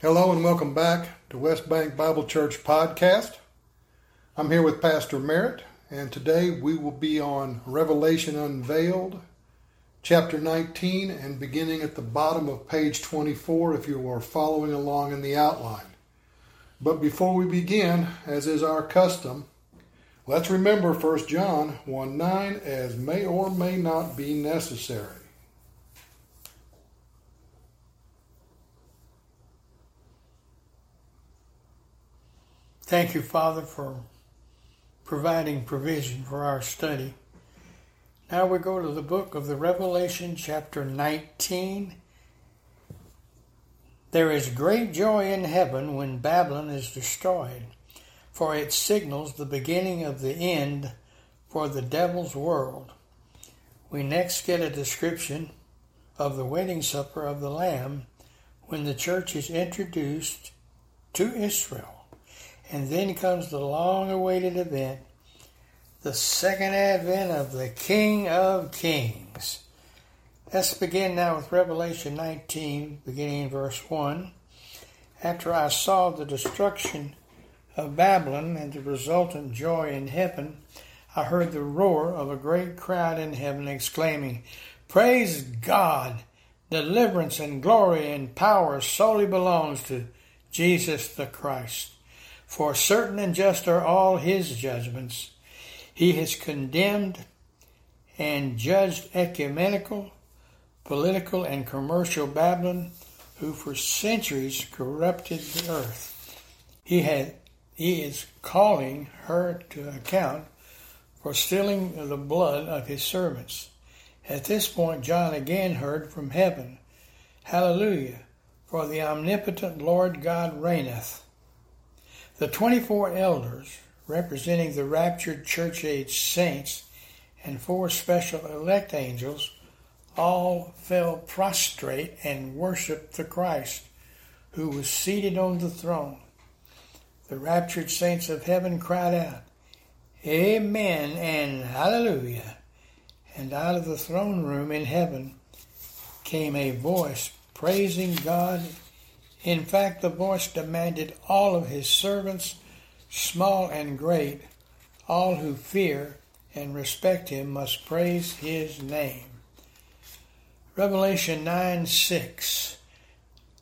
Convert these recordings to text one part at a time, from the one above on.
Hello and welcome back to West Bank Bible Church podcast. I'm here with Pastor Merritt, and today we will be on Revelation Unveiled, chapter 19, and beginning at the bottom of page 24 if you are following along in the outline. But before we begin, as is our custom, let's remember 1 John 1 9 as may or may not be necessary. Thank you, Father, for providing provision for our study. Now we go to the book of the Revelation, chapter 19. There is great joy in heaven when Babylon is destroyed, for it signals the beginning of the end for the devil's world. We next get a description of the wedding supper of the Lamb when the church is introduced to Israel. And then comes the long awaited event, the second advent of the King of Kings. Let's begin now with Revelation 19, beginning in verse 1. After I saw the destruction of Babylon and the resultant joy in heaven, I heard the roar of a great crowd in heaven exclaiming, Praise God! Deliverance and glory and power solely belongs to Jesus the Christ. For certain and just are all his judgments. He has condemned and judged ecumenical, political, and commercial Babylon, who for centuries corrupted the earth. He, had, he is calling her to account for stealing the blood of his servants. At this point, John again heard from heaven, Hallelujah, for the omnipotent Lord God reigneth. The 24 elders, representing the raptured church age saints and four special elect angels, all fell prostrate and worshiped the Christ who was seated on the throne. The raptured saints of heaven cried out, Amen and Hallelujah. And out of the throne room in heaven came a voice praising God in fact, the voice demanded all of his servants, small and great, all who fear and respect him must praise his name. Revelation 9 6.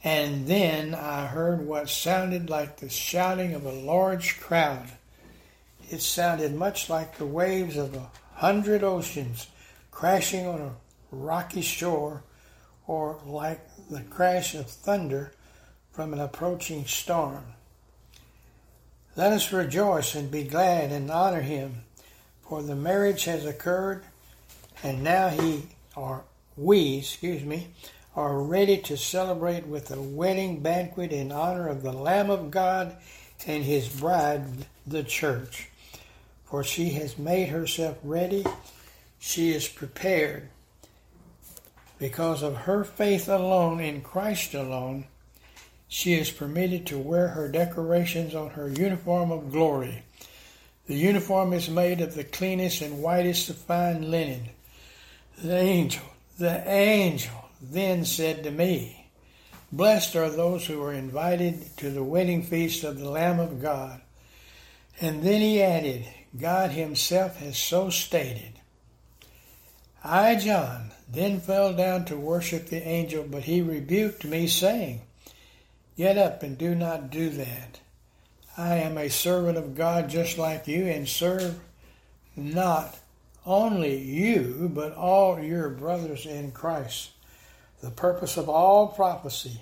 And then I heard what sounded like the shouting of a large crowd. It sounded much like the waves of a hundred oceans crashing on a rocky shore, or like the crash of thunder from an approaching storm. Let us rejoice and be glad and honor him, for the marriage has occurred, and now he, or we, excuse me, are ready to celebrate with a wedding banquet in honor of the Lamb of God and his bride, the church. For she has made herself ready, she is prepared. Because of her faith alone in Christ alone, she is permitted to wear her decorations on her uniform of glory. The uniform is made of the cleanest and whitest of fine linen. The angel, the angel then said to me, Blessed are those who are invited to the wedding feast of the Lamb of God. And then he added, God himself has so stated. I, John, then fell down to worship the angel, but he rebuked me, saying, Get up and do not do that. I am a servant of God just like you and serve not only you, but all your brothers in Christ. The purpose of all prophecy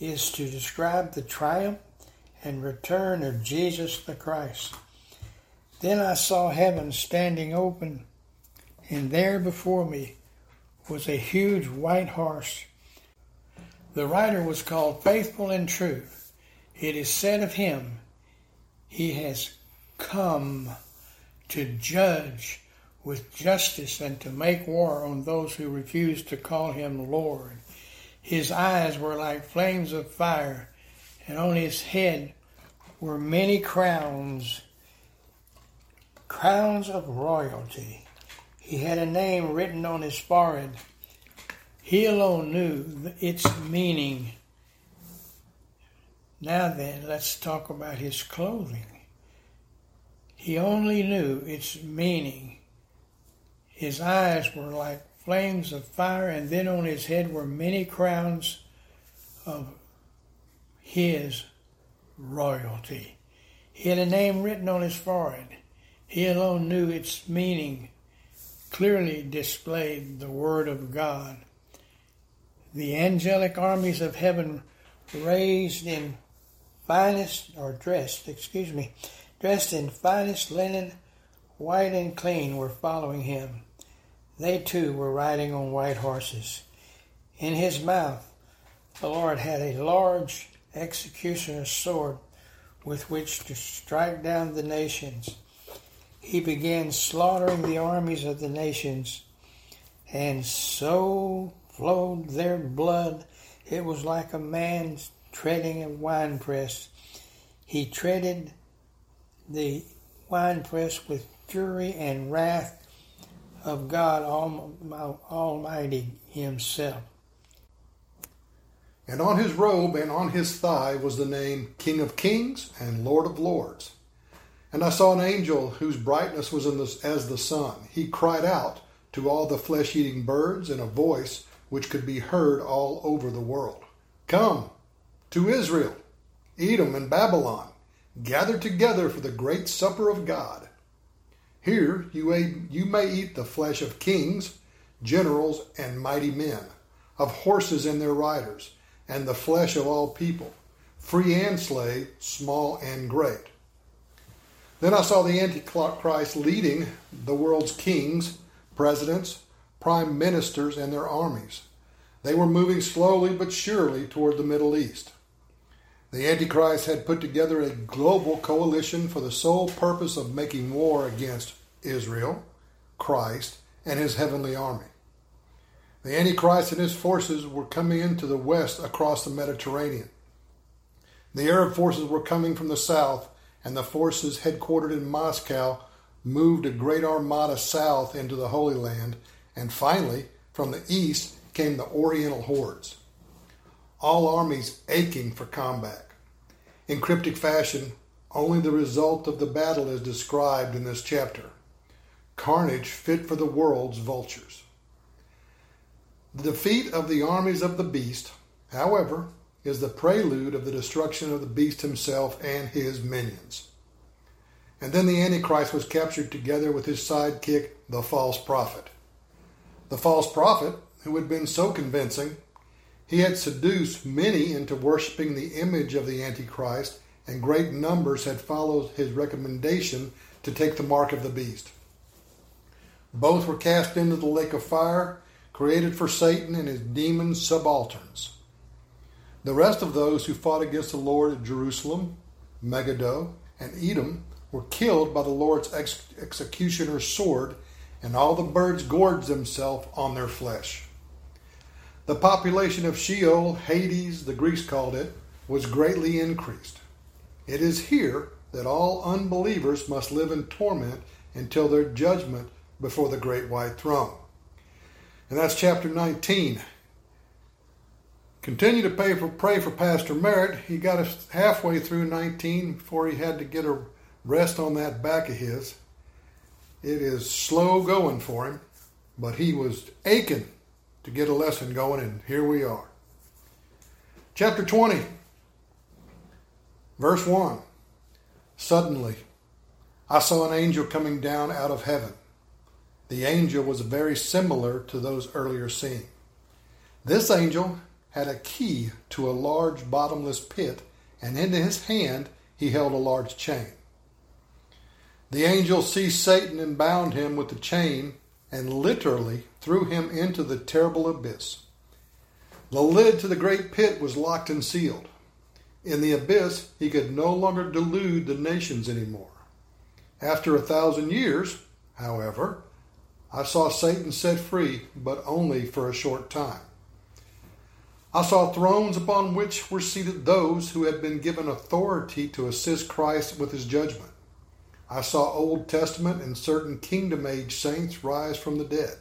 is to describe the triumph and return of Jesus the Christ. Then I saw heaven standing open, and there before me was a huge white horse the writer was called faithful and true. It is said of him, he has come to judge with justice and to make war on those who refuse to call him Lord. His eyes were like flames of fire, and on his head were many crowns, crowns of royalty. He had a name written on his forehead he alone knew its meaning. Now then, let's talk about his clothing. He only knew its meaning. His eyes were like flames of fire, and then on his head were many crowns of his royalty. He had a name written on his forehead. He alone knew its meaning, clearly displayed the Word of God. The angelic armies of heaven raised in finest, or dressed, excuse me, dressed in finest linen, white and clean, were following him. They too were riding on white horses. In his mouth, the Lord had a large executioner's sword with which to strike down the nations. He began slaughtering the armies of the nations, and so flowed their blood. It was like a man treading a winepress. He treaded the winepress with fury and wrath of God Almighty Himself. And on his robe and on his thigh was the name King of Kings and Lord of Lords. And I saw an angel whose brightness was the, as the sun. He cried out to all the flesh eating birds in a voice which could be heard all over the world Come to Israel, Edom, and Babylon, gathered together for the great supper of God. Here you may, you may eat the flesh of kings, generals, and mighty men, of horses and their riders, and the flesh of all people, free and slave, small and great. Then I saw the Antichrist leading the world's kings, presidents, prime ministers, and their armies. They were moving slowly but surely toward the Middle East. The Antichrist had put together a global coalition for the sole purpose of making war against Israel, Christ, and his heavenly army. The Antichrist and his forces were coming into the west across the Mediterranean. The Arab forces were coming from the south and the forces headquartered in Moscow moved a great armada south into the Holy Land, and finally, from the east came the Oriental hordes. All armies aching for combat. In cryptic fashion, only the result of the battle is described in this chapter carnage fit for the world's vultures. The defeat of the armies of the beast, however, is the prelude of the destruction of the beast himself and his minions. And then the Antichrist was captured together with his sidekick, the false prophet. The false prophet, who had been so convincing, he had seduced many into worshiping the image of the Antichrist, and great numbers had followed his recommendation to take the mark of the beast. Both were cast into the lake of fire, created for Satan and his demon subalterns. The rest of those who fought against the Lord at Jerusalem, Megiddo, and Edom were killed by the Lord's ex- executioner's sword, and all the birds gorged themselves on their flesh. The population of Sheol, Hades, the Greeks called it, was greatly increased. It is here that all unbelievers must live in torment until their judgment before the great white throne. And that's chapter 19. Continue to pay for, pray for Pastor Merritt. He got us halfway through 19 before he had to get a rest on that back of his. It is slow going for him, but he was aching to get a lesson going, and here we are. Chapter 20, verse 1. Suddenly, I saw an angel coming down out of heaven. The angel was very similar to those earlier seen. This angel had a key to a large bottomless pit, and in his hand he held a large chain. The angel seized Satan and bound him with a chain and literally threw him into the terrible abyss. The lid to the great pit was locked and sealed. In the abyss, he could no longer delude the nations anymore. After a thousand years, however, I saw Satan set free, but only for a short time. I saw thrones upon which were seated those who had been given authority to assist Christ with his judgment. I saw Old Testament and certain kingdom age saints rise from the dead.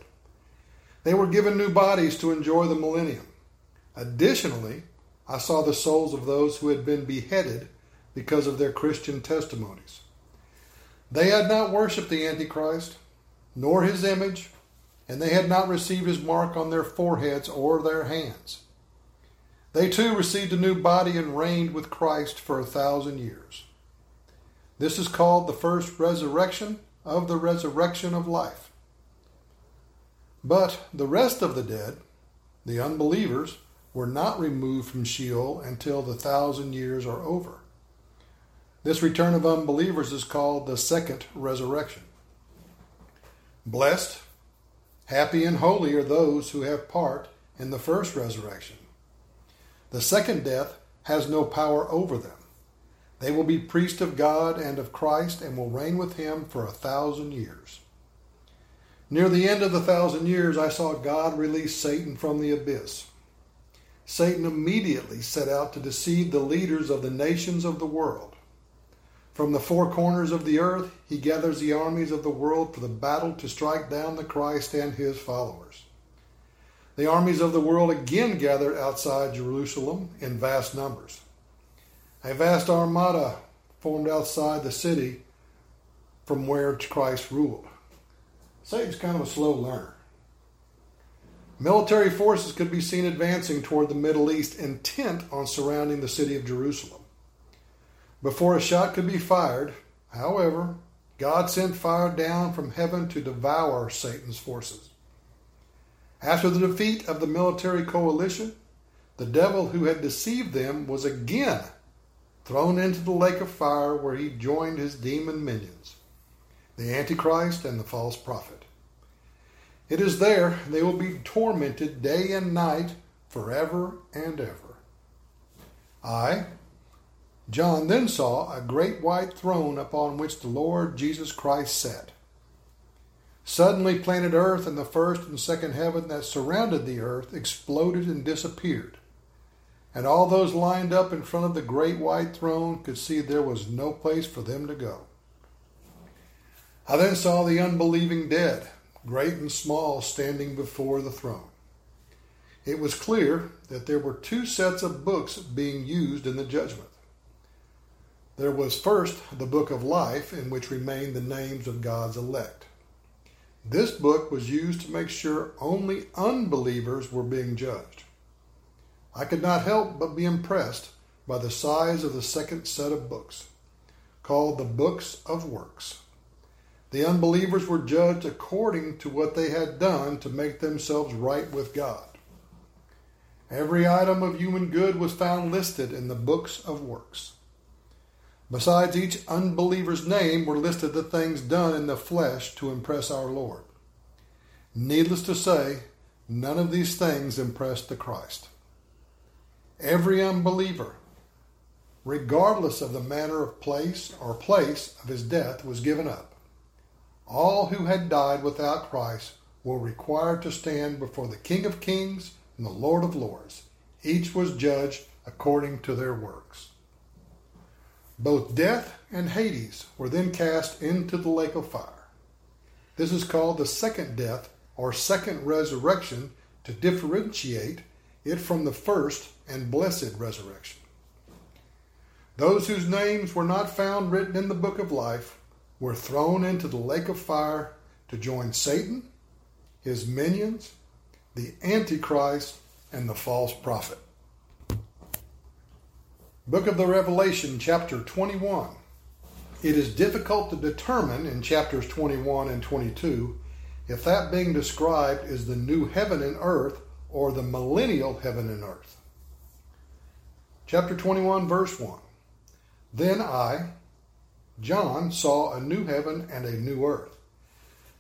They were given new bodies to enjoy the millennium. Additionally, I saw the souls of those who had been beheaded because of their Christian testimonies. They had not worshipped the Antichrist, nor his image, and they had not received his mark on their foreheads or their hands. They too received a new body and reigned with Christ for a thousand years. This is called the first resurrection of the resurrection of life. But the rest of the dead, the unbelievers, were not removed from Sheol until the thousand years are over. This return of unbelievers is called the second resurrection. Blessed, happy, and holy are those who have part in the first resurrection. The second death has no power over them. They will be priests of God and of Christ and will reign with him for a thousand years. Near the end of the thousand years, I saw God release Satan from the abyss. Satan immediately set out to deceive the leaders of the nations of the world. From the four corners of the earth, he gathers the armies of the world for the battle to strike down the Christ and his followers. The armies of the world again gather outside Jerusalem in vast numbers. A vast armada formed outside the city from where Christ ruled. Satan's kind of a slow learner. Military forces could be seen advancing toward the Middle East, intent on surrounding the city of Jerusalem. Before a shot could be fired, however, God sent fire down from heaven to devour Satan's forces. After the defeat of the military coalition, the devil who had deceived them was again thrown into the lake of fire where he joined his demon minions, the Antichrist and the false prophet. It is there they will be tormented day and night forever and ever. I, John then saw a great white throne upon which the Lord Jesus Christ sat. Suddenly, planet Earth and the first and second heaven that surrounded the earth exploded and disappeared. And all those lined up in front of the great white throne could see there was no place for them to go. I then saw the unbelieving dead, great and small, standing before the throne. It was clear that there were two sets of books being used in the judgment. There was first the book of life, in which remained the names of God's elect. This book was used to make sure only unbelievers were being judged. I could not help but be impressed by the size of the second set of books, called the Books of Works. The unbelievers were judged according to what they had done to make themselves right with God. Every item of human good was found listed in the Books of Works. Besides each unbeliever's name were listed the things done in the flesh to impress our Lord. Needless to say, none of these things impressed the Christ. Every unbeliever, regardless of the manner of place or place of his death, was given up. All who had died without Christ were required to stand before the King of Kings and the Lord of Lords. Each was judged according to their works. Both death and Hades were then cast into the lake of fire. This is called the second death or second resurrection to differentiate it from the first and blessed resurrection. Those whose names were not found written in the book of life were thrown into the lake of fire to join Satan, his minions, the Antichrist, and the false prophet. Book of the Revelation, chapter 21. It is difficult to determine in chapters 21 and 22 if that being described is the new heaven and earth or the millennial heaven and earth. Chapter 21, verse 1. Then I, John, saw a new heaven and a new earth.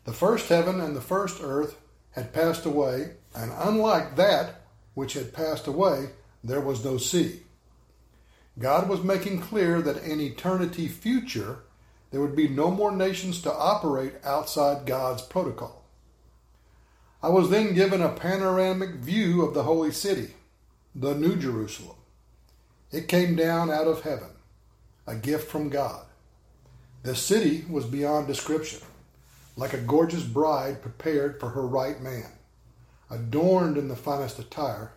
The first heaven and the first earth had passed away, and unlike that which had passed away, there was no sea. God was making clear that in eternity future, there would be no more nations to operate outside God's protocol. I was then given a panoramic view of the holy city, the New Jerusalem. It came down out of heaven, a gift from God. The city was beyond description, like a gorgeous bride prepared for her right man, adorned in the finest attire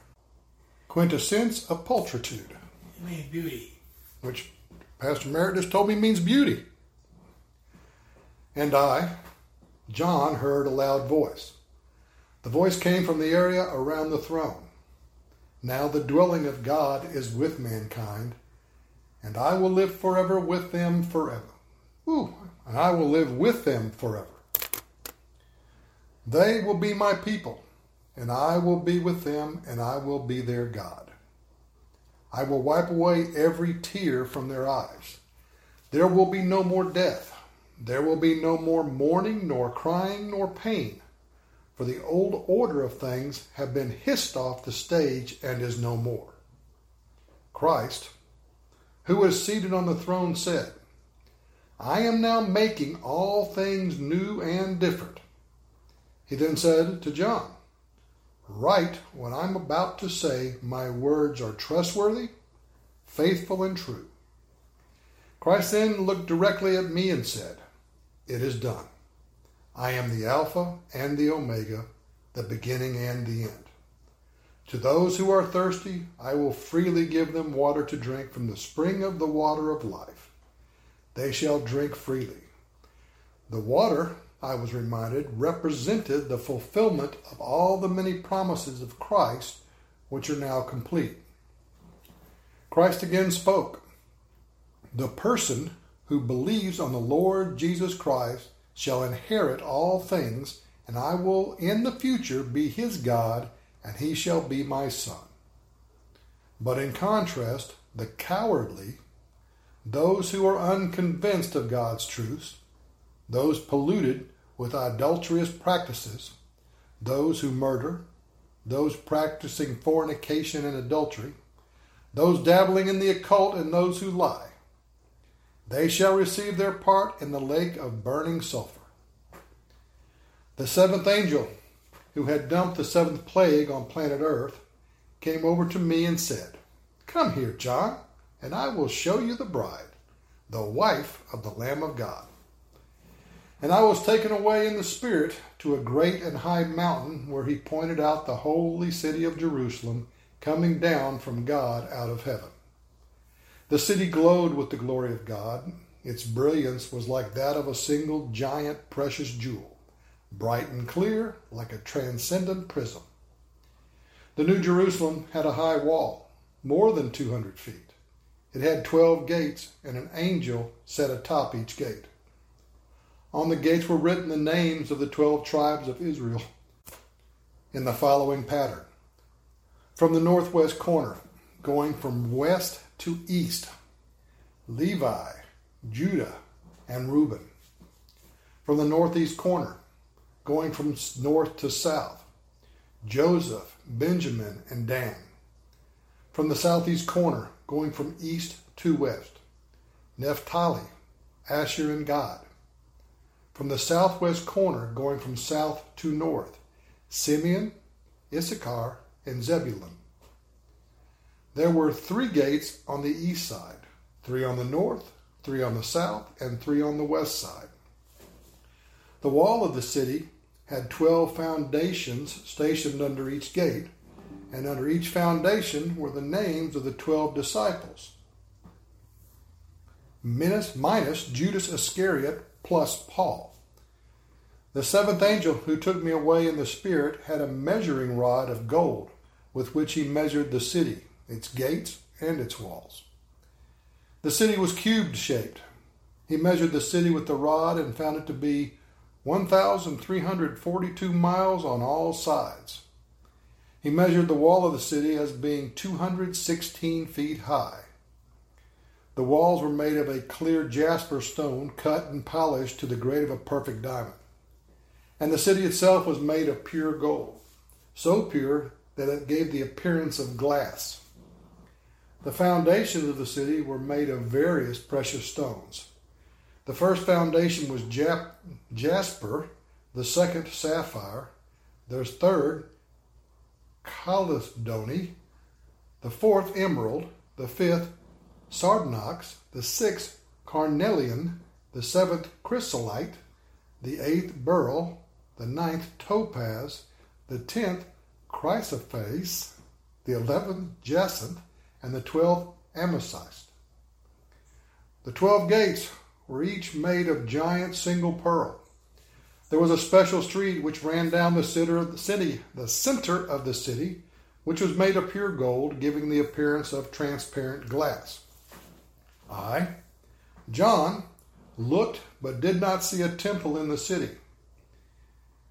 quintessence of pulchritude. It means beauty. Which Pastor Merritt just told me means beauty. And I, John, heard a loud voice. The voice came from the area around the throne. Now the dwelling of God is with mankind, and I will live forever with them forever. Ooh, and I will live with them forever. They will be my people, and I will be with them, and I will be their God. I will wipe away every tear from their eyes. There will be no more death. There will be no more mourning, nor crying, nor pain, for the old order of things have been hissed off the stage and is no more. Christ, who is seated on the throne, said, I am now making all things new and different. He then said to John, Write what I'm about to say, my words are trustworthy, faithful, and true. Christ then looked directly at me and said, It is done. I am the Alpha and the Omega, the beginning and the end. To those who are thirsty, I will freely give them water to drink from the spring of the water of life. They shall drink freely. The water I was reminded, represented the fulfillment of all the many promises of Christ, which are now complete. Christ again spoke The person who believes on the Lord Jesus Christ shall inherit all things, and I will in the future be his God, and he shall be my son. But in contrast, the cowardly, those who are unconvinced of God's truth, those polluted with adulterous practices, those who murder, those practicing fornication and adultery, those dabbling in the occult, and those who lie. They shall receive their part in the lake of burning sulfur. The seventh angel, who had dumped the seventh plague on planet Earth, came over to me and said, Come here, John, and I will show you the bride, the wife of the Lamb of God. And I was taken away in the Spirit to a great and high mountain where he pointed out the holy city of Jerusalem coming down from God out of heaven. The city glowed with the glory of God. Its brilliance was like that of a single giant precious jewel, bright and clear like a transcendent prism. The New Jerusalem had a high wall, more than 200 feet. It had 12 gates, and an angel sat atop each gate. On the gates were written the names of the twelve tribes of Israel in the following pattern. From the northwest corner, going from west to east, Levi, Judah, and Reuben. From the northeast corner, going from north to south, Joseph, Benjamin, and Dan. From the southeast corner, going from east to west, Naphtali, Asher, and Gad from the southwest corner going from south to north Simeon, Issachar, and Zebulun. There were three gates on the east side three on the north, three on the south, and three on the west side. The wall of the city had twelve foundations stationed under each gate, and under each foundation were the names of the twelve disciples. Minus, minus Judas Iscariot plus Paul. The seventh angel who took me away in the Spirit had a measuring rod of gold with which he measured the city, its gates, and its walls. The city was cubed shaped. He measured the city with the rod and found it to be 1,342 miles on all sides. He measured the wall of the city as being 216 feet high. The walls were made of a clear jasper stone cut and polished to the grade of a perfect diamond. And the city itself was made of pure gold, so pure that it gave the appearance of glass. The foundations of the city were made of various precious stones. The first foundation was Jap- jasper, the second sapphire, the third chalcedony, the fourth emerald, the fifth sardonyx, the sixth carnelian, the seventh chrysolite, the eighth beryl, the ninth topaz, the tenth chrysoprase, the eleventh Jacinth, and the twelfth Amethyst. The twelve gates were each made of giant single pearl. There was a special street which ran down the center of the city, the center of the city, which was made of pure gold, giving the appearance of transparent glass. I, John, looked but did not see a temple in the city.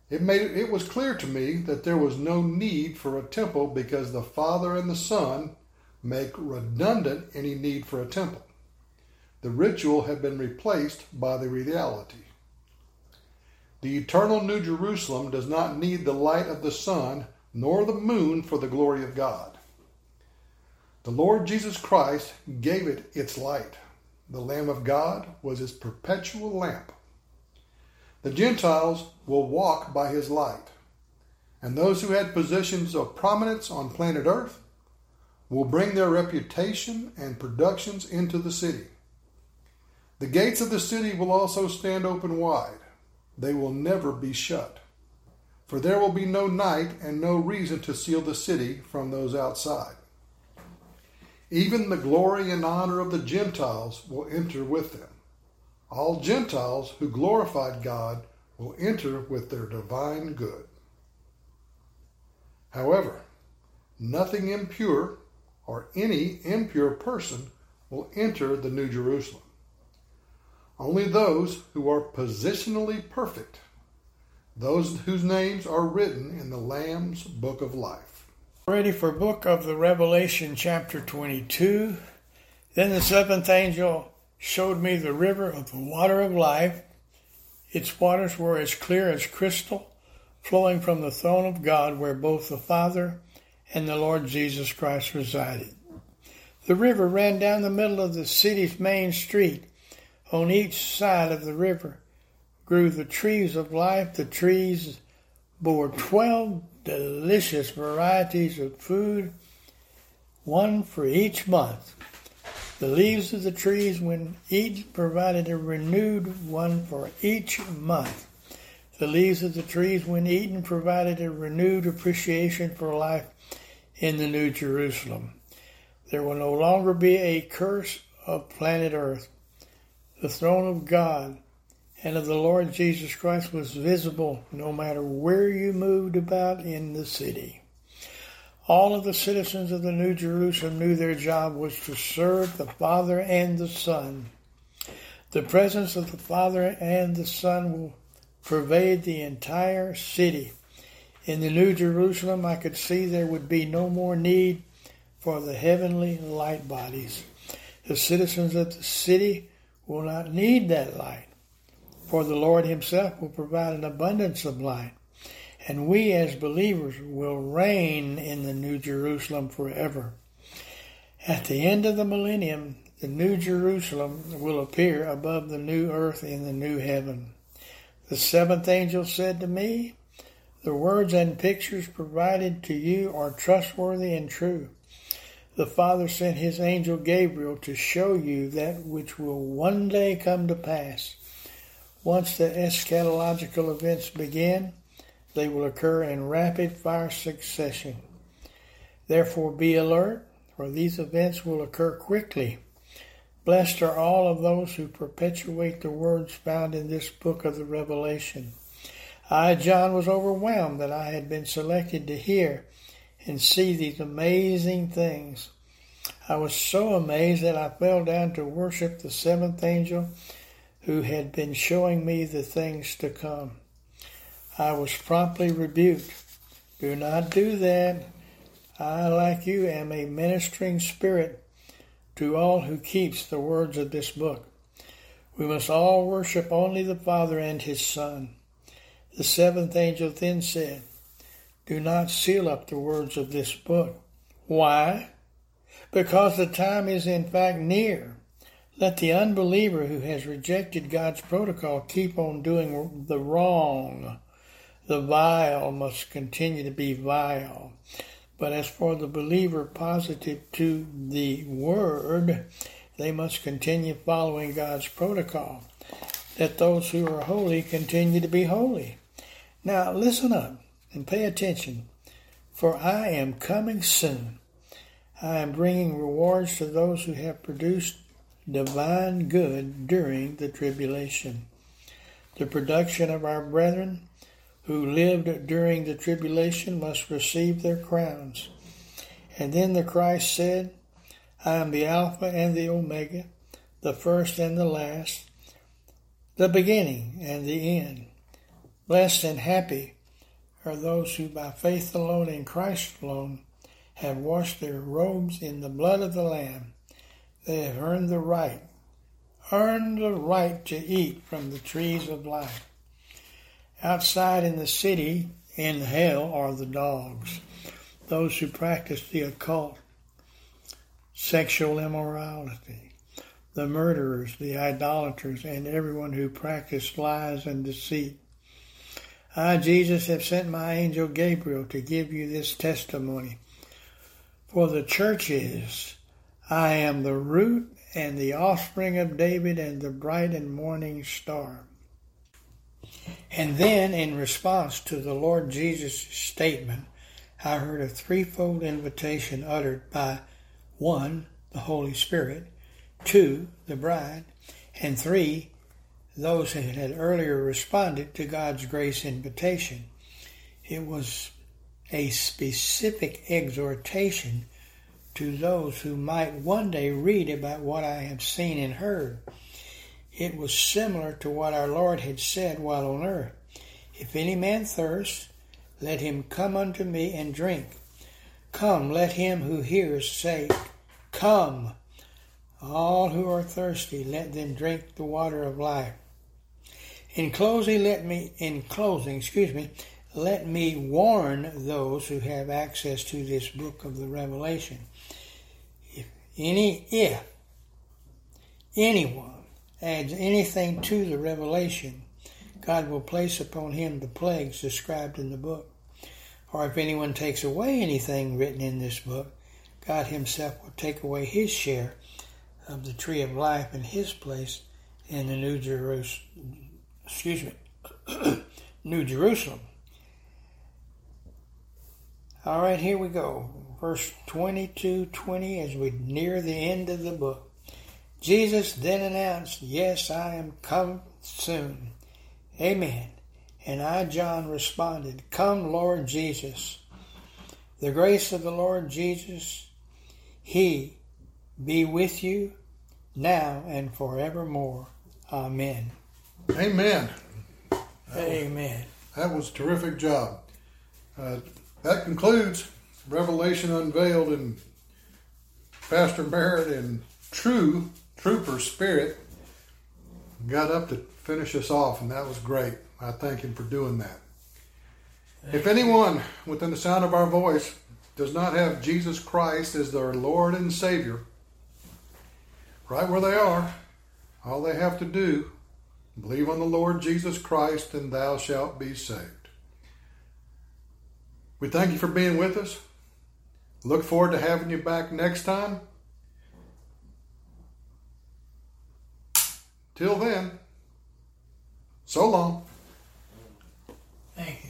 It made it was clear to me that there was no need for a temple because the Father and the Son make redundant any need for a temple. The ritual had been replaced by the reality. The eternal New Jerusalem does not need the light of the sun nor the moon for the glory of God. The Lord Jesus Christ gave it its light. The Lamb of God was its perpetual lamp. The Gentiles will walk by his light, and those who had positions of prominence on planet Earth will bring their reputation and productions into the city. The gates of the city will also stand open wide. They will never be shut. For there will be no night and no reason to seal the city from those outside. Even the glory and honor of the Gentiles will enter with them. All Gentiles who glorified God will enter with their divine good. However, nothing impure or any impure person will enter the New Jerusalem. Only those who are positionally perfect, those whose names are written in the Lamb's book of life. Ready for book of the Revelation chapter 22. Then the seventh angel showed me the river of the water of life. Its waters were as clear as crystal, flowing from the throne of God where both the Father and the Lord Jesus Christ resided. The river ran down the middle of the city's main street. On each side of the river grew the trees of life. The trees bore twelve delicious varieties of food, one for each month. The leaves of the trees, when eaten, provided a renewed one for each month. The leaves of the trees, when eaten, provided a renewed appreciation for life in the New Jerusalem. There will no longer be a curse of planet Earth. The throne of God and of the Lord Jesus Christ was visible no matter where you moved about in the city. All of the citizens of the New Jerusalem knew their job was to serve the Father and the Son. The presence of the Father and the Son will pervade the entire city. In the New Jerusalem, I could see there would be no more need for the heavenly light bodies. The citizens of the city will not need that light, for the Lord Himself will provide an abundance of light. And we as believers will reign in the New Jerusalem forever. At the end of the millennium, the New Jerusalem will appear above the new earth in the new heaven. The seventh angel said to me, the words and pictures provided to you are trustworthy and true. The Father sent his angel Gabriel to show you that which will one day come to pass. Once the eschatological events begin, they will occur in rapid fire succession. Therefore, be alert, for these events will occur quickly. Blessed are all of those who perpetuate the words found in this book of the Revelation. I, John, was overwhelmed that I had been selected to hear and see these amazing things. I was so amazed that I fell down to worship the seventh angel who had been showing me the things to come. I was promptly rebuked. Do not do that. I, like you, am a ministering spirit to all who keeps the words of this book. We must all worship only the Father and His Son. The seventh angel then said, Do not seal up the words of this book. Why? Because the time is in fact near. Let the unbeliever who has rejected God's protocol keep on doing the wrong. The vile must continue to be vile. But as for the believer positive to the Word, they must continue following God's protocol. Let those who are holy continue to be holy. Now listen up and pay attention, for I am coming soon. I am bringing rewards to those who have produced divine good during the tribulation. The production of our brethren who lived during the tribulation must receive their crowns. And then the Christ said, I am the Alpha and the Omega, the first and the last, the beginning and the end. Blessed and happy are those who by faith alone in Christ alone have washed their robes in the blood of the Lamb. They have earned the right, earned the right to eat from the trees of life. Outside in the city, in hell, are the dogs, those who practice the occult, sexual immorality, the murderers, the idolaters, and everyone who practices lies and deceit. I, Jesus, have sent my angel Gabriel to give you this testimony. For the church is, I am the root and the offspring of David and the bright and morning star. And then, in response to the Lord Jesus' statement, I heard a threefold invitation uttered by one, the Holy Spirit, two, the bride, and three, those who had earlier responded to God's grace invitation. It was a specific exhortation to those who might one day read about what I have seen and heard. It was similar to what our Lord had said while on earth. If any man thirst, let him come unto me and drink. Come, let him who hears say, Come. All who are thirsty, let them drink the water of life. In closing, let me, in closing, excuse me, let me warn those who have access to this book of the Revelation. If any, if anyone adds anything to the Revelation, God will place upon him the plagues described in the book. Or if anyone takes away anything written in this book, God himself will take away his share of the tree of life in his place in the New Jerusalem excuse me, New Jerusalem. All right, here we go. Verse 22 20 as we near the end of the book. Jesus then announced, Yes, I am come soon. Amen. And I, John, responded, Come, Lord Jesus. The grace of the Lord Jesus, He be with you now and forevermore. Amen. Amen. Amen. That was a terrific job. Uh, that concludes Revelation Unveiled and Pastor Merritt and True Trooper Spirit got up to finish us off, and that was great. I thank him for doing that. If anyone within the sound of our voice does not have Jesus Christ as their Lord and Savior, right where they are, all they have to do Believe on the Lord Jesus Christ, and thou shalt be saved. We thank you for being with us. Look forward to having you back next time. Till then, so long. Thank you.